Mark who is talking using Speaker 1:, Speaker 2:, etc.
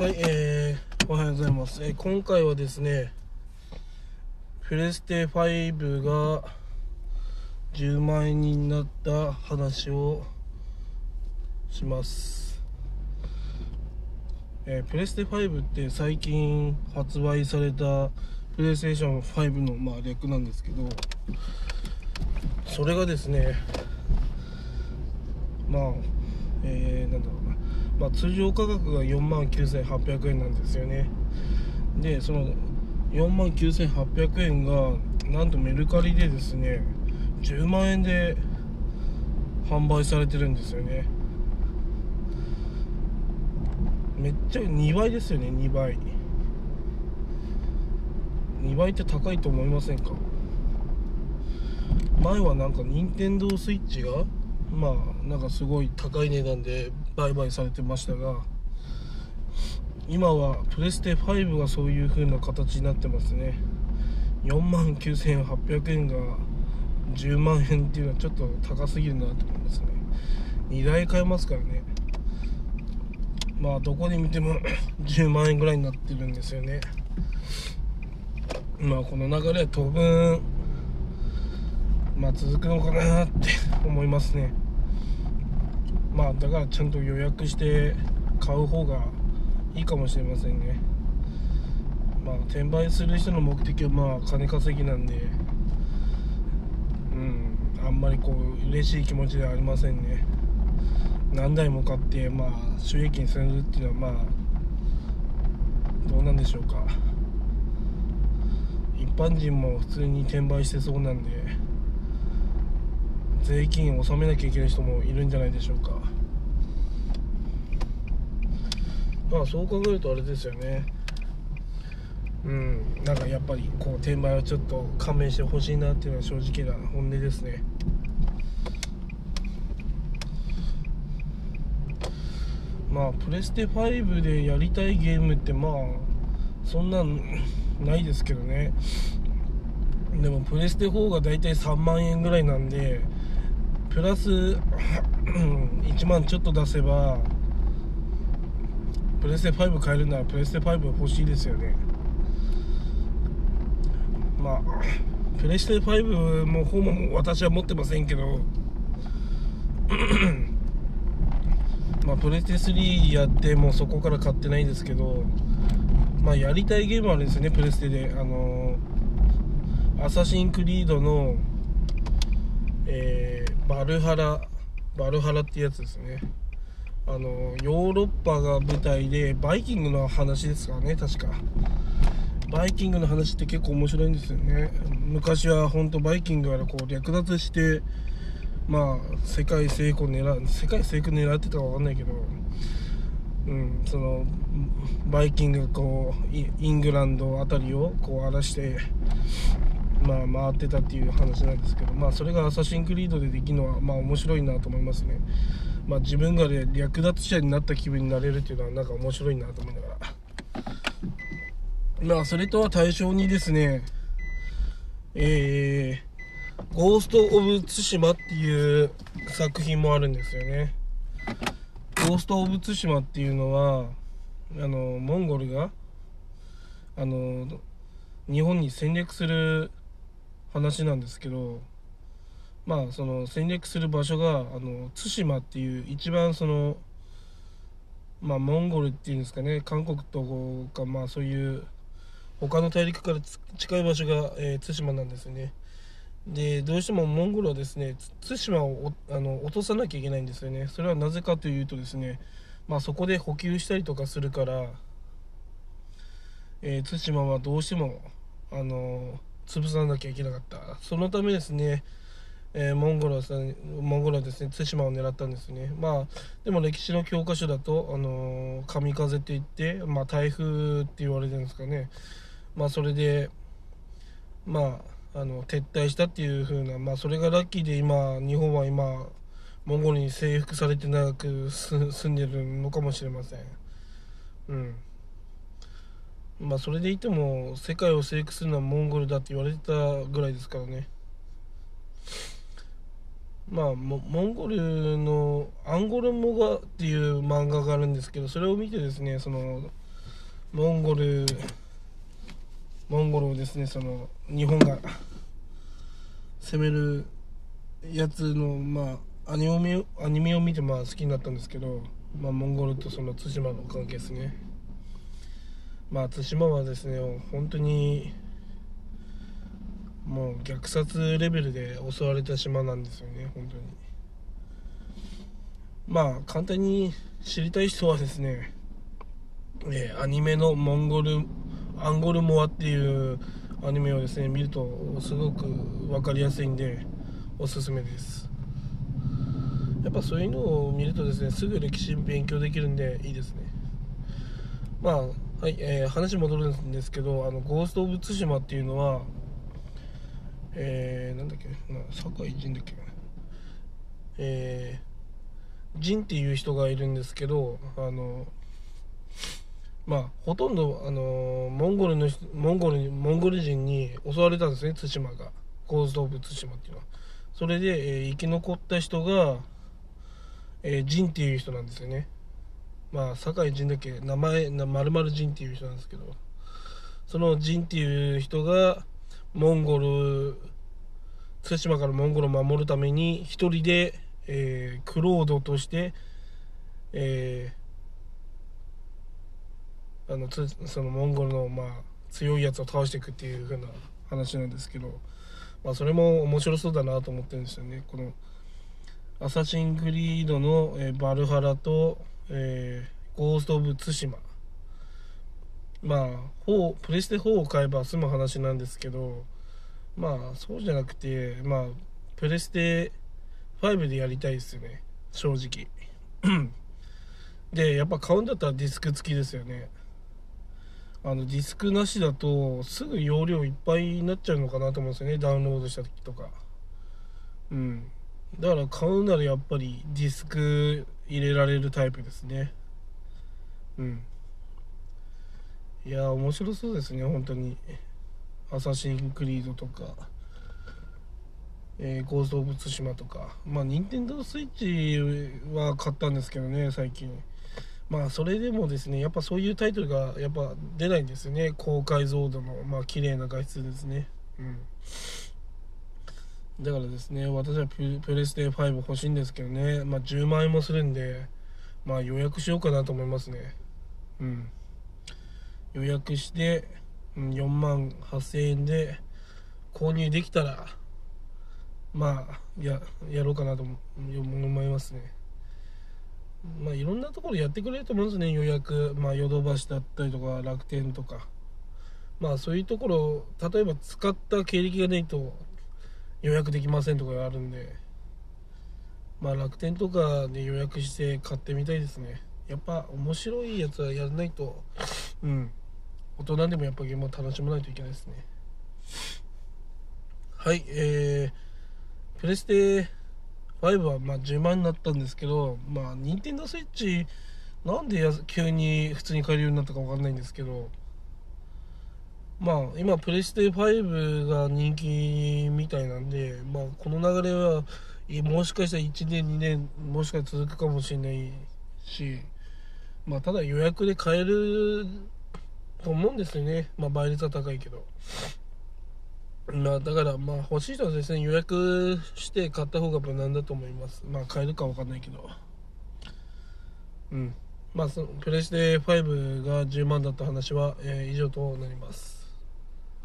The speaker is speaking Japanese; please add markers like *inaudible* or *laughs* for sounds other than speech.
Speaker 1: はい、えー、おはようございます。えー今回はですね、プレステ5が10万円になった話をします。えープレステ5って最近発売されたプレイステーション5のまあ略なんですけど、それがですね、まあ、えー、なんだろうな、まあ、通常価格が4万9800円なんですよね。でその4万9800円がなんとメルカリでですね10万円で販売されてるんですよね。めっちゃ2倍ですよね2倍。2倍って高いと思いませんか？前はなんか任天堂スイッチがまあなんかすごい高い値段で売買されてましたが今はプレステ5がそういう風な形になってますね。4万9800円が10万円っていうのはちょっと高すぎるなと思いますね。2台買えますからね。まあどこで見ても *clears throat* 10万円ぐらいになってるんですよね。まあこの流れは当分まあ続くのかなって *laughs* 思いますね。まあだからちゃんと予約して買う方がいいかもしれませんね。まあ転売する人の目的はまあ金稼ぎなんで。うんあんまりこう嬉しい気持ちではありませんね。何台も買ってまあ収益にするっていうのはまあどうなんでしょうか。一般人も普通に転売してそうなんで。税金を納めなきゃいけない人もいるんじゃないでしょうか。まあそう考えるとあれですよね。うんなんかやっぱりこう転売はちょっと勘弁してほしいなっていうのは正直な本音ですね。まあプレステ5でやりたいゲームってまあそんなんないですけどね。でもプレステ4が大体3万円ぐらいなんでプラス *clears throat* 1万ちょっと出せばプレステ5買えるならプレステ5欲しいですよね。まあプレステ5も方も私は持ってませんけど *clears throat* まあプレステ3やってもうそこから買ってないんですけどまあやりたいゲームあるんですよねプレステで。あのアサシンクリードのえーバルハラバルハラってやつですね。あのヨーロッパが舞台でバイキングの話ですからね確か。バイキングの話って結構面白いんですよね。昔は本当バイキングからこう略奪してまあ世界征服狙う世界征服狙ってたか分かんないけどうんそのバイキングがこうイングランドあたりをこう荒らしてまあ回ってたっていう話なんですけどまあそれがアサシンクリードでできるのはまあ面白いなと思いますね。まあ自分がね略奪者になった気分になれるっていうのはなんか面白いなと思いながら。まあそれとは対象にですねえー、ゴースト・オブ・ツシマっていう作品もあるんですよね。ゴースト・オブ・ツシマっていうのはあのモンゴルがあの日本に戦略する話なんですけどまあその戦略する場所があの対馬っていう一番そのまあモンゴルっていうんですかね韓国とかまあそういう他の大陸から近い場所が、えー対馬なんですよね。でどうしてもモンゴルはですね対馬をあの落とさなきゃいけないんですよね。それはなぜかというとですねまあそこで補給したりとかするから、えー対馬はどうしてもあの潰さなきゃいけなかった。そのためですね、えーモンゴルはさモンゴルはですね対馬を狙ったんですね。まあでも歴史の教科書だとあの神風って言ってまあ台風って言われてるんですかね。まあそれでまああの撤退したっていう風なまあそれがラッキーで今日本は今モンゴルに征服されて長く住んでるのかもしれません。うん。まあそれでいても世界を征服するのはモンゴルだって言われてたぐらいですからね。まあモンゴルの「アンゴルモガ」っていう漫画があるんですけどそれを見てですねそのモンゴルモンゴルをですねその日本が攻めるやつのまあアニメアニメを見てまあ好きになったんですけど、まあ、モンゴルとその対馬の関係ですね。まあ対馬はですね本当にもう虐殺レベルで襲われた島なんですよね本当に。まあ簡単に知りたい人はですね、えー、アニメのモンゴルアンゴルモアっていうアニメをですね見るとすごく分かりやすいんでおすすめです。やっぱそういうのを見るとですねすぐ歴史勉強できるんでいいですね。まあはい、えー、話戻るんですけどあのゴースト・オブ・ツシマっていうのはえー、なんだっけな酒井仁だっけ。えー、仁っていう人がいるんですけどあのまあほとんどあのモンゴルのモンゴルモンゴル人に襲われたんですね対馬が。ゴースト・オブ・対馬っていうのは。それで、えー、生き残った人が、えー、っていう人なんですよね。まあ酒井仁だっけ？名前な丸々ジンっていう人なんですけど。そのジンっていう人がモンゴル対馬からモンゴルを守るために一人で、えー、クロードとして、えーあのそのモンゴルのまあ強いやつを倒していくっていう風な話なんですけど、まあ、それも面白そうだなと思ってるんですよね。このアサシンクリードの、えー、バルハラと、えー、ゴースト・オブ・ツシマ。まあ4プレステ4を買えば済む話なんですけどまあそうじゃなくてまあプレステ5でやりたいですよね。正直。でやっぱ買うんだったらディスク付きですよね。あのディスクなしだとすぐ容量いっぱいになっちゃうのかなと思うんですよね。ダウンロードした時とか。うん。だから買うならやっぱりディスク入れられるタイプですね。うん。いや面白そうですね本当に。アサシンクリードとか。えー、ゴースト・オブ・ツシマとか。まあ任天堂スイッチは買ったんですけどね最近。まあそれでもですねやっぱそういうタイトルがやっぱ出ないんですよね。高解像度のまあ綺麗な画質ですね。うん。だからですね私はプレステ5欲しいんですけどね。まあ10万円もするんでまあ予約しようかなと思いますね。うん。予約して、4万8000円で購入できたらまあややろうかなと思いますね。まあ、いろんなところやってくれると思うんですね予約、まあ、ヨドバシだったりとか楽天とか。まあそういうところ例えば使った経歴がないと予約できませんとかがあるんで。まあ楽天とかで予約して買ってみたいですね。やっぱ面白いやつはやらないとうん。大人でもやっぱゲームを楽しまないといけないですね。はいえー、プレステ5はまあ10万になったんですけど、まあ、任天堂スイッチ、なんで急に普通に買えるようになったか分かんないんですけど、まあ、今、プレステ5が人気みたいなんで、まあ、この流れは、もしかしたら1年、2年、もしかしたら続くかもしれないし、まあ、ただ予約で買えると思うんですよね。まあ、倍率は高いけど。まあ、だから、まあ、欲しい人はですね、予約して買った方が無難だと思います。まあ、買えるかわかんないけど。うん。まあ、その、プレステ5が10万だった話は、えー、以上となります。